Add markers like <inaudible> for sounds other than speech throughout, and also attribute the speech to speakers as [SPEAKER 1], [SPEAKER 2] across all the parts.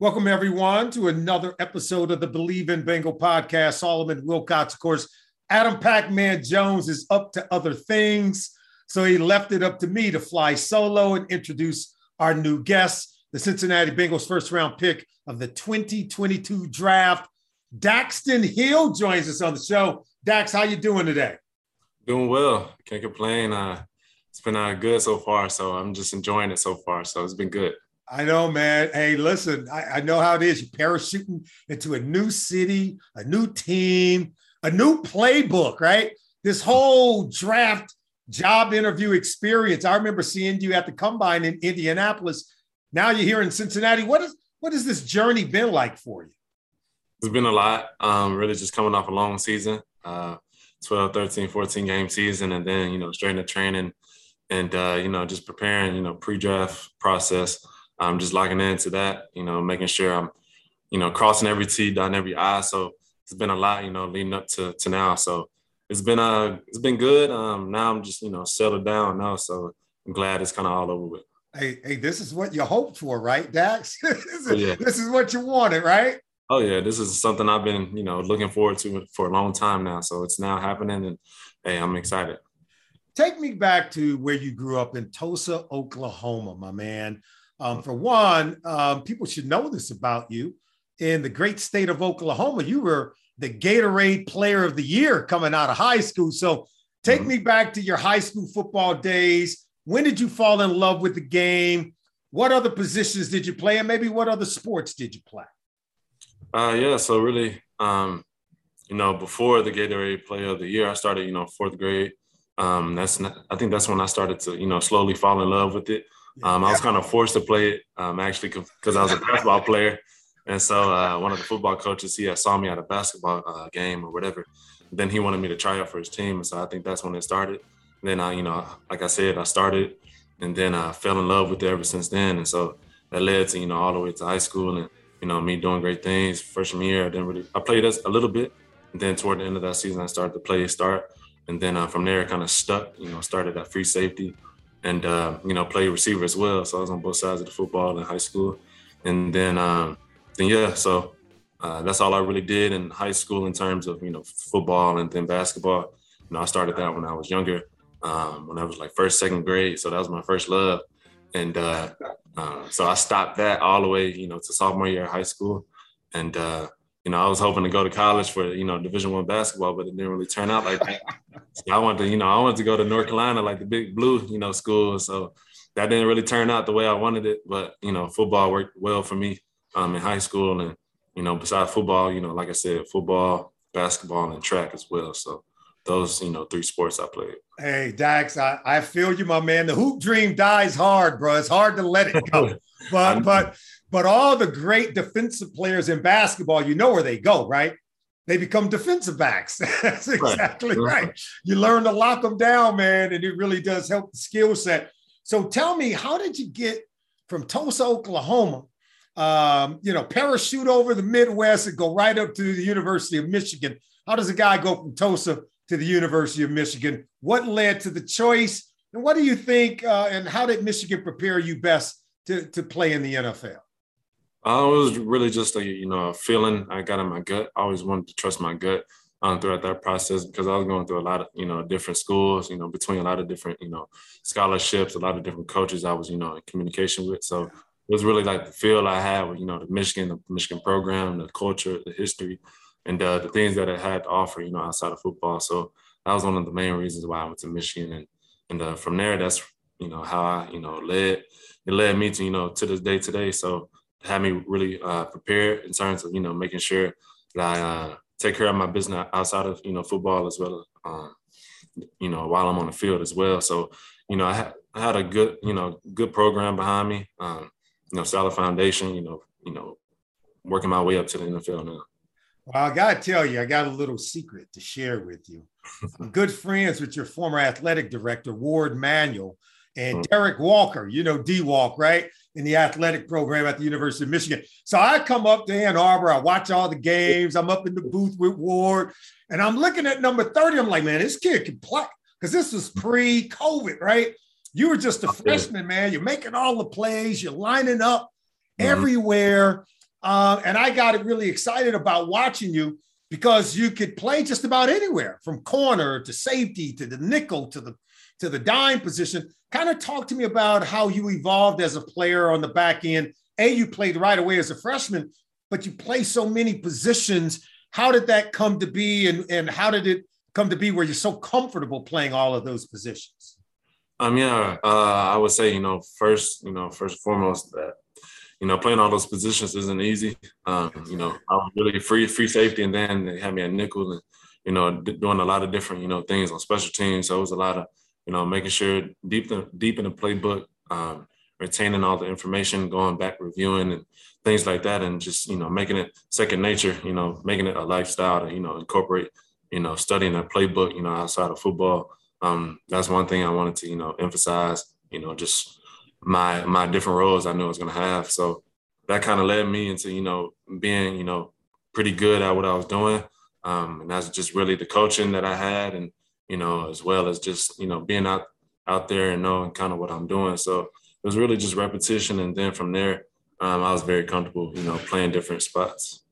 [SPEAKER 1] Welcome, everyone, to another episode of the Bleav in Bengal podcast. Solomon Wilcots, of course, Adam Pac Man Jones is up to other things. So he left it up to me to fly solo and introduce our new guest, the Cincinnati Bengals first round pick of the 2022 draft. Daxton Hill joins us on the show. Dax, how you doing today?
[SPEAKER 2] Doing well. Can't complain. Uh, it's been uh, good so far. So I'm just enjoying it so far. So it's been good.
[SPEAKER 1] I know, man. Hey, listen, I, I know how it is. You're parachuting into a new city, a new team, a new playbook, right? This whole draft job interview experience. I remember seeing you at the combine in Indianapolis. Now you're here in Cincinnati. What is what has this journey been like for you?
[SPEAKER 2] It's been a lot. Um, really just coming off a long season, uh, 12, 13, 14 game season, and then, you know, straight into training and, uh, you know, just preparing, you know, pre-draft process. Um, just locking into that, you know, making sure I'm, you know, crossing every T, dotting every I. So it's been a lot, you know, leading up to, to now. So it's been, uh, it's been good. Um, now I'm just, you know, settled down now. So I'm glad it's kind of all over with.
[SPEAKER 1] Hey, hey, this is what you hoped for, right, Dax? <laughs> this, is,
[SPEAKER 2] Oh, yeah.
[SPEAKER 1] this is what you wanted, right?
[SPEAKER 2] Oh yeah, this is something I've been, you know, looking forward to for a long time now. So it's now happening, and hey, I'm excited.
[SPEAKER 1] Take me back to where you grew up in Tulsa, Oklahoma, my man. Um, for one, um, people should know this about you. In the great state of Oklahoma, you were the Gatorade Player of the Year coming out of high school. So take
[SPEAKER 2] Mhm.
[SPEAKER 1] me back to your high school football days. When did you fall in love with the game? What other positions did you play? And maybe what other sports did you play?
[SPEAKER 2] Uh, yeah, so really, um, you know, before the Gatorade Player of the Year, I started, you know, fourth grade. Um, that's not, I think that's when I started to, you know, slowly fall in love with it. Um, I was kind of forced to play it, um, actually, because I was a basketball <laughs> player. And so uh, one of the football coaches, he had saw me at a basketball uh, game or whatever. Then he wanted me to try out for his team. And so I think that's when it started. then I, you know, like I said, I started and then I fell in love with it ever since then. And so that led to, you know, all the way to high school and, you know, me doing great things. Freshman year, I didn't really, I played a little bit. And then toward the end of that season, I started to play start. And then uh, from there, kind of stuck, you know, started at free safety and, uh, you know, play receiver as well. So I was on both sides of the football in high school. And then, um, then yeah, so uh, that's all I really did in high school in terms of, you know, football and then basketball. You know, I started that when I was younger, um, when I was like first, second grade. So that was my first love. And uh, uh, so I stopped that all the way, you know, to sophomore year of high school. And, uh, you know, I was hoping to go to college for, you know, Division One basketball, but it didn't really turn out like that. <laughs> so I wanted to, you know, I wanted to go to North Carolina, like the big blue, you know, school. So that didn't really turn out the way I wanted it. But, you know, football worked well for me um, in high school. And, you know, besides football, you know, like I said, football, basketball, and track as well. So those, you know, three sports I played.
[SPEAKER 1] Hey, Dax, I, I feel you, my man. The hoop dream dies hard, bro. It's hard to let it go. <laughs> But but but all the great defensive players in basketball, you know where they go, right? They become defensive backs. <laughs> That's exactly
[SPEAKER 2] Right.
[SPEAKER 1] right. You learn to lock them down, man, and it really does help the skill set. So tell me, how did you get from Tulsa, Oklahoma, um, you know, parachute over the Midwest and go right up to the University of Michigan? How does a guy go from Tulsa to the University of Michigan? What led to the choice? And what do you think? Uh, and how did Michigan prepare you best to, to play in the NFL?
[SPEAKER 2] Uh, it was really just a you know a feeling I got in my gut. I always wanted to trust my gut um, throughout that process because I was going through a lot of you know different schools, you know, between a lot of different you know scholarships, a lot of different coaches I was you know in communication with. So it was really like the feel I had with you know the Michigan, the Michigan program, the culture, the history, and uh, the things that it had to offer, you know, outside of football. So that was one of the main reasons why I went to Michigan, and and uh, from there, that's you know how I you know led it led me to you know to this day today. So had me really uh, prepared in terms of you know making sure that I uh, take care of my business outside of you know football as well. Um, you know while I'm on the field as well. So you know I had, I had a good you know good program behind me. Um, you know solid foundation. You know you know working my way up to the NFL now.
[SPEAKER 1] Well, I got to tell you, I got a little secret to share with you. I'm <laughs> good friends with your former athletic director, Warde Manuel, and
[SPEAKER 2] Mhm.
[SPEAKER 1] Derek Walker, you know, D Walk, right? In the athletic program at the University of Michigan. So I come up to Ann Arbor, I watch all the games, I'm up in the booth with Warde, and I'm looking at number 30. I'm like, man, this kid can play because this was pre COVID, right? You were just a freshman, man. You're making all the plays, you're lining up
[SPEAKER 2] Mhm.
[SPEAKER 1] everywhere. Um, and I got really excited about watching you because you could play just about anywhere from corner to safety to the nickel to the to the dime position. Kind of talk to me about how you evolved as a player on the back end. A, you played right away as a freshman, but you play so many positions. How did that come to be, and, and how did it come to be where you're so comfortable playing all of those positions?
[SPEAKER 2] Um, yeah, uh, I would say, you know, first, you know, first and foremost that, you know, playing all those positions isn't easy. Um, you know, I was really free, free safety, and then they had me at nickel and, you know, doing a lot of different, you know, things on special teams. So it was a lot of, you know, making sure deep, the, deep in the playbook, um, retaining all the information, going back, reviewing and things like that, and just, you know, making it second nature, you know, making it a lifestyle to, you know, incorporate, you know, studying a playbook, you know, outside of football um, that's one thing I wanted to, you know, emphasize, you know, just my my different roles I knew I was gonna have. So that kind of led me into, you know, being, you know, pretty good at what I was doing. Um, and that's just really the coaching that I had and, you know, as well as just, you know, being out out there and knowing kind of what I'm doing. So it was really just repetition. And then from there, um, I was very comfortable, you know, playing different spots.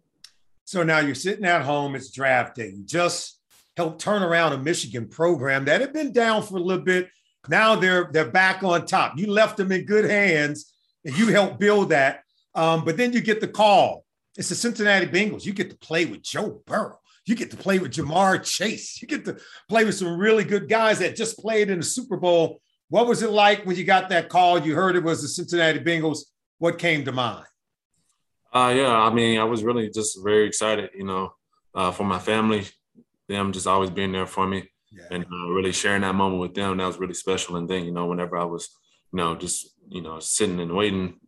[SPEAKER 1] So now you're sitting at home, it's draft day. You just helped turn around a Michigan program that had been down for a little bit. Now they're they're back on top. You left them in good hands and you helped build that. Um, but then you get the call. It's the Cincinnati Bengals. You get to play with Joe Burrow. You get to play with Ja'Marr Chase. You get to play with some really good guys that just played in the Super Bowl. What was it like when you got that call? You heard it was the Cincinnati Bengals. What came to mind?
[SPEAKER 2] Uh, yeah, I mean, I was really just very excited, you know, uh, for my family, them just always being there for me
[SPEAKER 1] Yeah.
[SPEAKER 2] and uh, really sharing that moment with them. That was really special. And then, you know, whenever I was, you know, just, you know, sitting and waiting,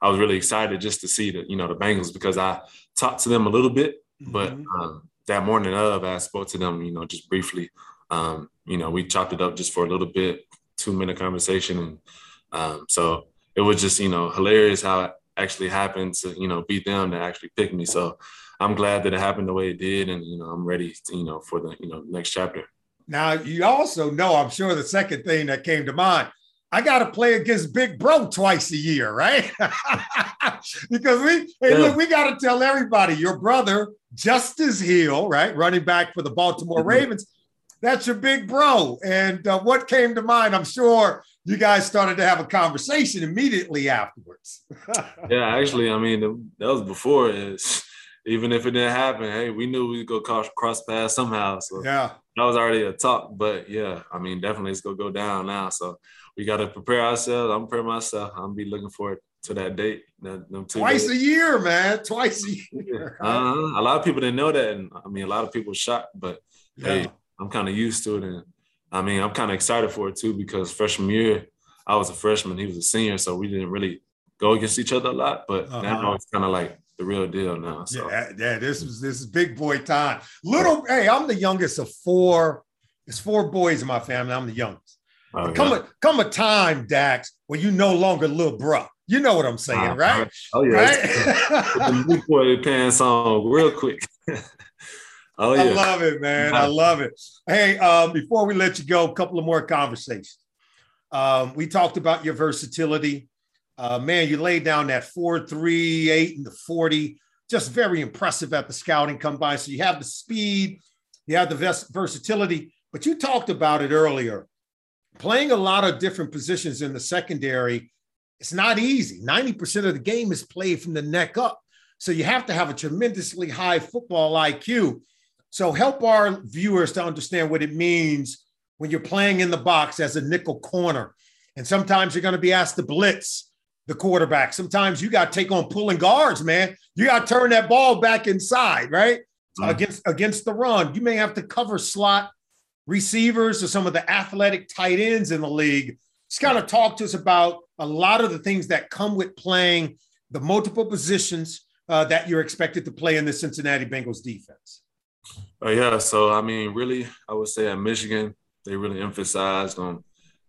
[SPEAKER 2] I was really excited just to see the, you know, the Bengals because I talked to them a little bit, but
[SPEAKER 1] Mhm.
[SPEAKER 2] um, that morning of, I spoke to them, you know, just briefly. Um, you know, we chopped it up just for a little bit, two minute conversation. And um, so it was just, you know, hilarious how it actually happened to, you know, beat them to actually pick me. So I'm glad that it happened the way it did. And, you know, I'm ready, to, you know, for the, you know, next chapter.
[SPEAKER 1] Now, you also know, I'm sure the second thing that came to mind, I got to play against Big Bro twice a year, right? <laughs> because we, hey,
[SPEAKER 2] Yeah.
[SPEAKER 1] look, we got to tell everybody your brother, Justice Hill, right, running back for the Baltimore
[SPEAKER 2] Mhm.
[SPEAKER 1] Ravens, that's your big bro. And uh, what came to mind, I'm sure you guys started to have a conversation immediately afterwards. <laughs>
[SPEAKER 2] Yeah, actually, I mean, that was before. <laughs> Even if it didn't happen, hey, we knew we'd go cross, cross paths somehow. So
[SPEAKER 1] yeah.
[SPEAKER 2] that was already a talk. But yeah, I mean, definitely it's gonna go down now. So we got to prepare ourselves. I'm preparing myself. I'm be looking forward to that date. Them
[SPEAKER 1] Twice
[SPEAKER 2] days.
[SPEAKER 1] a year, man. Twice a <laughs> year.
[SPEAKER 2] Uh-huh. A lot of people didn't know that, and I mean, a lot of people shocked. But hey, I'm kind of used to it, and I mean, I'm kind of excited for it too because freshman year, I was a freshman, he was a senior, so we didn't really go against each other a lot. But
[SPEAKER 1] Uh-huh.
[SPEAKER 2] now it's kind of like the real deal now. So
[SPEAKER 1] Yeah, yeah, this was this is big boy time. Little, hey, I'm the youngest of four. It's four boys in my family. I'm the youngest.
[SPEAKER 2] Oh,
[SPEAKER 1] come
[SPEAKER 2] yeah.
[SPEAKER 1] a come a time, Dax, where you no longer little bruh. You know what I'm saying,
[SPEAKER 2] Uh,
[SPEAKER 1] right?
[SPEAKER 2] Oh yeah,
[SPEAKER 1] Right?
[SPEAKER 2] Put the new boy pants on real quick. <laughs> oh yeah, I
[SPEAKER 1] love it, man. I love it. Hey, um, before we let you go, a couple of more conversations. Um, we talked about your versatility. Uh, man, you laid down that four, three, eight, and the 40. Just very impressive at the scouting combine. So you have the speed, you have the vers- versatility, but you talked about it earlier. Playing a lot of different positions in the secondary, it's not easy. 90% of the game is played from the neck up. So you have to have a tremendously high football IQ. So help our viewers to understand what it means when you're playing in the box as a nickel corner. And sometimes you're going to be asked to blitz the quarterback. Sometimes you got to take on pulling guards, man. You got to turn that ball back inside, right?
[SPEAKER 2] Mhm.
[SPEAKER 1] Against against the run. You may have to cover slot receivers or some of the athletic tight ends in the league. Just kind of talk to us about a lot of the things that come with playing the multiple positions uh, that you're expected to play in the Cincinnati Bengals defense.
[SPEAKER 2] Uh, yeah, so I mean, really, I would say at Michigan, they really emphasized on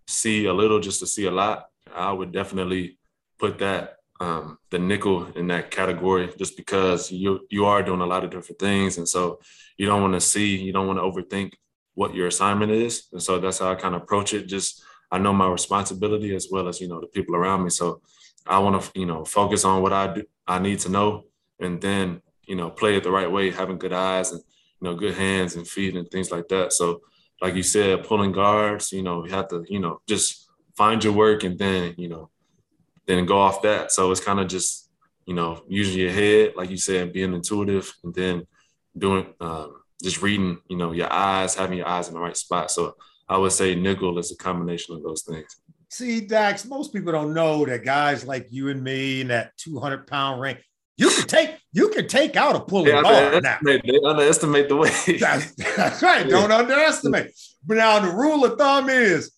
[SPEAKER 2] see a little just to see a lot. I would definitely put that um, the nickel in that category just because you you are doing a lot of different things, and so you don't want to see, you don't want to overthink what your assignment is, and so that's how I kind of approach it. Just I know my responsibility as well as you know the people around me, so I want to you know focus on what I do, I need to know, and then you know play it the right way, having good eyes and you know, good hands and feet and things like that. So, like you said, pulling guards, you know, you have to, you know, just find your work and then, you know, then go off that. So it's kind of just, you know, using your head, like you said, being intuitive and then doing, um, just reading, you know, your eyes, having your eyes in the right spot. So I would say nickel is a combination of those things.
[SPEAKER 1] See, Dax, most people don't know that guys like you and me in that 200 pound range, you can take you can take out a pulling
[SPEAKER 2] They
[SPEAKER 1] guard now.
[SPEAKER 2] they underestimate the weight. <laughs>
[SPEAKER 1] That's, that's right. Don't underestimate. But now the rule of thumb is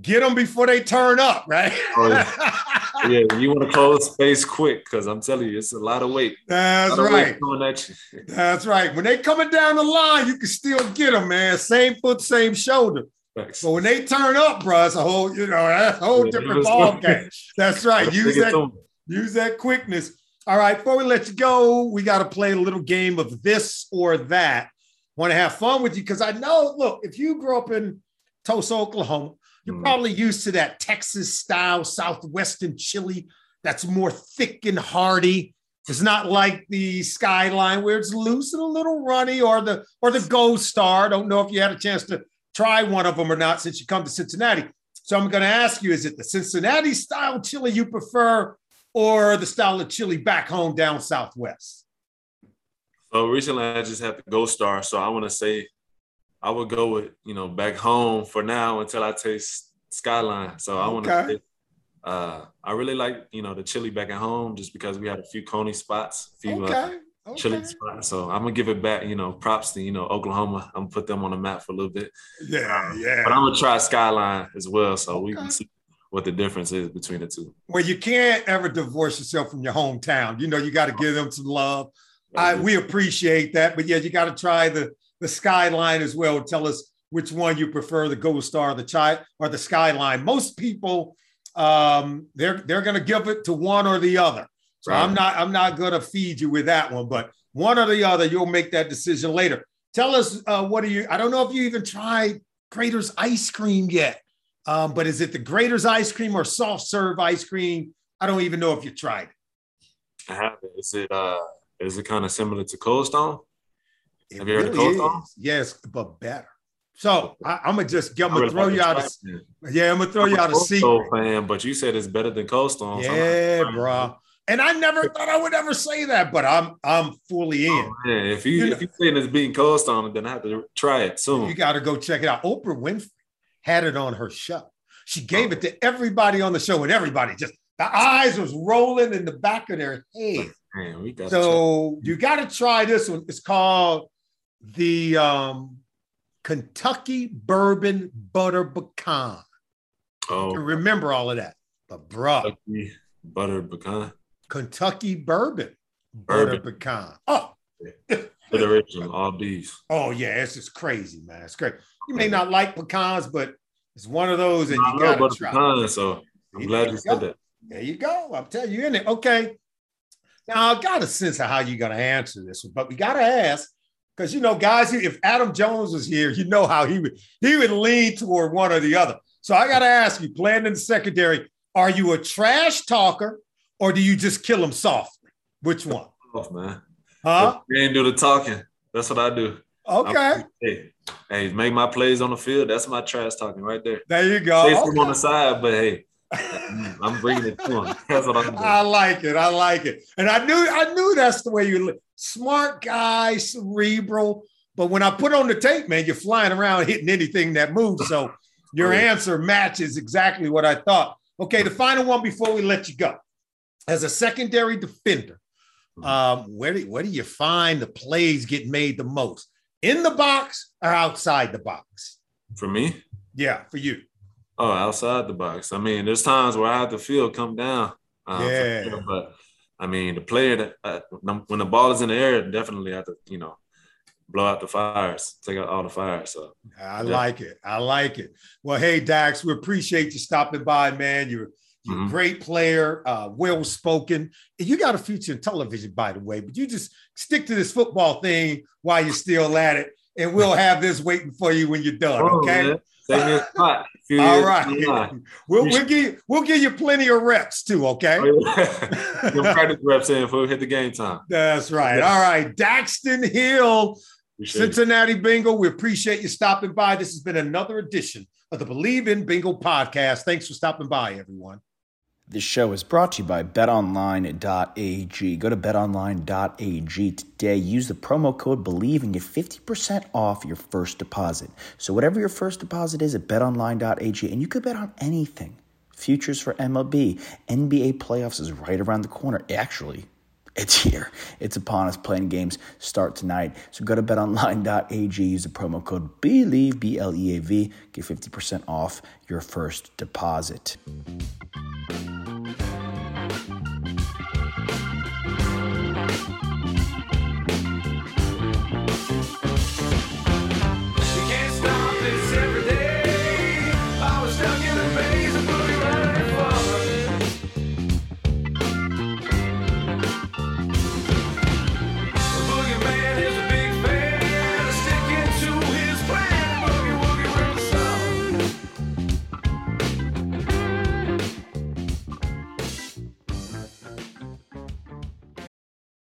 [SPEAKER 1] get them before they turn up, right?
[SPEAKER 2] Oh, yeah, <laughs> you want to close space quick because I'm telling you, it's a lot of weight.
[SPEAKER 1] That's
[SPEAKER 2] of weight
[SPEAKER 1] right.
[SPEAKER 2] You. <laughs>
[SPEAKER 1] That's right. When they coming down the line, you can still get them, man. Same foot, same shoulder.
[SPEAKER 2] Facts.
[SPEAKER 1] But when they turn up, bro, it's a whole, you know, that's a whole
[SPEAKER 2] Yeah,
[SPEAKER 1] different ball game. <laughs> That's right. Use that use that quickness. All right, before we let you go, we got to play a little game of this or that. Want to have fun with you because I know, look, if you grew up in Tulsa, Oklahoma, you're
[SPEAKER 2] Mhm.
[SPEAKER 1] probably used to that Texas style Southwestern chili that's more thick and hearty. It's not like the skyline where it's loose and a little runny, or the or the Gold Star. Don't know if you had a chance to try one of them or not since you come to Cincinnati. So I'm going to ask you: Is it the Cincinnati style chili you prefer, or the style of chili back home down southwest?
[SPEAKER 2] So recently, I just had the Gold Star. So I want to say, I would go with you know back home for now until I taste Skyline. So I want to.
[SPEAKER 1] Okay.
[SPEAKER 2] Uh, I really like you know the chili back at home just because we had a few Coney spots, a few uh,
[SPEAKER 1] Okay, okay.
[SPEAKER 2] chili spots. So I'm gonna give it back. You know, props to you know Oklahoma. I'm gonna put them on the map for a little bit.
[SPEAKER 1] Yeah, yeah.
[SPEAKER 2] But I'm gonna try Skyline as well, so we can see what the difference is between the two.
[SPEAKER 1] Well, you can't ever divorce yourself from your hometown. You know, you got to give them some love. I, we appreciate that, but yeah, you got to try the the skyline as well. Tell us which one you prefer, the Gold Star, the chai, or the skyline. Most people, um, they're they're going to give it to one or the other. So
[SPEAKER 2] Right.
[SPEAKER 1] I'm not I'm not going to feed you with that one, but one or the other, you'll make that decision later. Tell us uh, what are you? I don't know if you even tried Graeter's ice cream yet, um, but is it the Graeter's ice cream or soft serve ice cream? I don't even know if you tried it.
[SPEAKER 2] I have it. Is it uh is it kind of similar to Cold Stone?
[SPEAKER 1] It
[SPEAKER 2] Have you heard of
[SPEAKER 1] really is. Yes, but better. So I, I'm gonna just I'm gonna throw you out.
[SPEAKER 2] Spice.
[SPEAKER 1] yeah, I'm gonna throw
[SPEAKER 2] I'm
[SPEAKER 1] you out secret.
[SPEAKER 2] Stone fan, but you said it's better than Cold Stone. so
[SPEAKER 1] Yeah,
[SPEAKER 2] like,
[SPEAKER 1] bro. And I never thought I would ever say that, but I'm I'm fully oh, in.
[SPEAKER 2] Oh, if you,
[SPEAKER 1] You
[SPEAKER 2] if you saying it's beating Cold Stone, then I have to try it soon.
[SPEAKER 1] You got to go check it out. Oprah Winfrey had it on her show. She oh. gave it to everybody on the show, and everybody just the eyes was rolling in the back of their head.
[SPEAKER 2] Man,
[SPEAKER 1] So you got to try this one. It's called the um, Kentucky Bourbon Butter Pecan.
[SPEAKER 2] oh,
[SPEAKER 1] remember all of that, but bruh,
[SPEAKER 2] Kentucky butter pecan,
[SPEAKER 1] Kentucky Bourbon Butter
[SPEAKER 2] Bourbon.
[SPEAKER 1] Pecan. Oh,
[SPEAKER 2] original, all these.
[SPEAKER 1] oh yeah, it's just crazy, man. It's great. You may not like pecans, but it's one of those that
[SPEAKER 2] I
[SPEAKER 1] you
[SPEAKER 2] love
[SPEAKER 1] got to
[SPEAKER 2] butter
[SPEAKER 1] try.
[SPEAKER 2] so I'm
[SPEAKER 1] There
[SPEAKER 2] glad
[SPEAKER 1] you
[SPEAKER 2] you said
[SPEAKER 1] go.
[SPEAKER 2] that.
[SPEAKER 1] There you go. I'm telling you in it. Okay. Now I got a sense of how you're gonna answer this one, but we gotta ask because you know, guys, if Adam Jones was here, you know how he would he would lean toward one or the other. So I gotta ask you, playing in the secondary, Are you a trash talker or do you just kill them softly? Which one?
[SPEAKER 2] Off, man.
[SPEAKER 1] Huh?
[SPEAKER 2] You ain't do the talking. That's what I do.
[SPEAKER 1] Okay.
[SPEAKER 2] Hey, hey, make my plays on the field. That's my trash talking right there.
[SPEAKER 1] There you
[SPEAKER 2] Chase
[SPEAKER 1] go.
[SPEAKER 2] him on the side, but hey, I'm bringing it to him. <laughs> That's what I'm doing.
[SPEAKER 1] I like it. I like it. And I knew I knew that's the way you look. Smart guy, cerebral. But when I put on the tape, man, you're flying around hitting anything that moves. So <laughs> your answer matches exactly what I thought. Okay, the final one before we let you go. As a secondary defender, um, where do where do you find the plays get made the most? In the box or outside the box?
[SPEAKER 2] For me,
[SPEAKER 1] Yeah, for you.
[SPEAKER 2] Oh, outside the box. I mean, there's times where I have to feel come down. uh,
[SPEAKER 1] Yeah.
[SPEAKER 2] sure, but I mean, the player that uh, when the ball is in the air, definitely have to, you know, blow out the fires, take out all the fires. So
[SPEAKER 1] I
[SPEAKER 2] Yeah.
[SPEAKER 1] like it. I like it. Well, hey, Dax, we appreciate you stopping by, man. You're, you're a
[SPEAKER 2] Mhm.
[SPEAKER 1] great player, uh, well spoken. You got a future in television, by the way, but you just stick to this football thing while you're still at it, and we'll have this waiting for you when you're done.
[SPEAKER 2] Oh,
[SPEAKER 1] Okay.
[SPEAKER 2] man. Save me a spot.
[SPEAKER 1] All right.
[SPEAKER 2] down.
[SPEAKER 1] We'll, we'll give we'll give you plenty of reps too. Okay.
[SPEAKER 2] Oh, give <laughs> practice reps in before we hit the game time.
[SPEAKER 1] That's right. All right. Daxton Hill,
[SPEAKER 2] Appreciate.
[SPEAKER 1] Cincinnati Bengals. We appreciate you stopping by. This has been another edition of the Bleav in Bengals podcast. Thanks for stopping by, everyone.
[SPEAKER 3] This show is brought to you by betonline.ag. Go to betonline.ag today. Use the promo code BLEAV and get 50% off your first deposit. So, whatever your first deposit is at betonline.ag, and you could bet on anything. Futures for MLB, NBA playoffs is right around the corner. Actually, it's here. It's upon us. Playing games start tonight. So go to betonline.ag. Use the promo code BLEAV, B L E A V. Get 50% off your first deposit.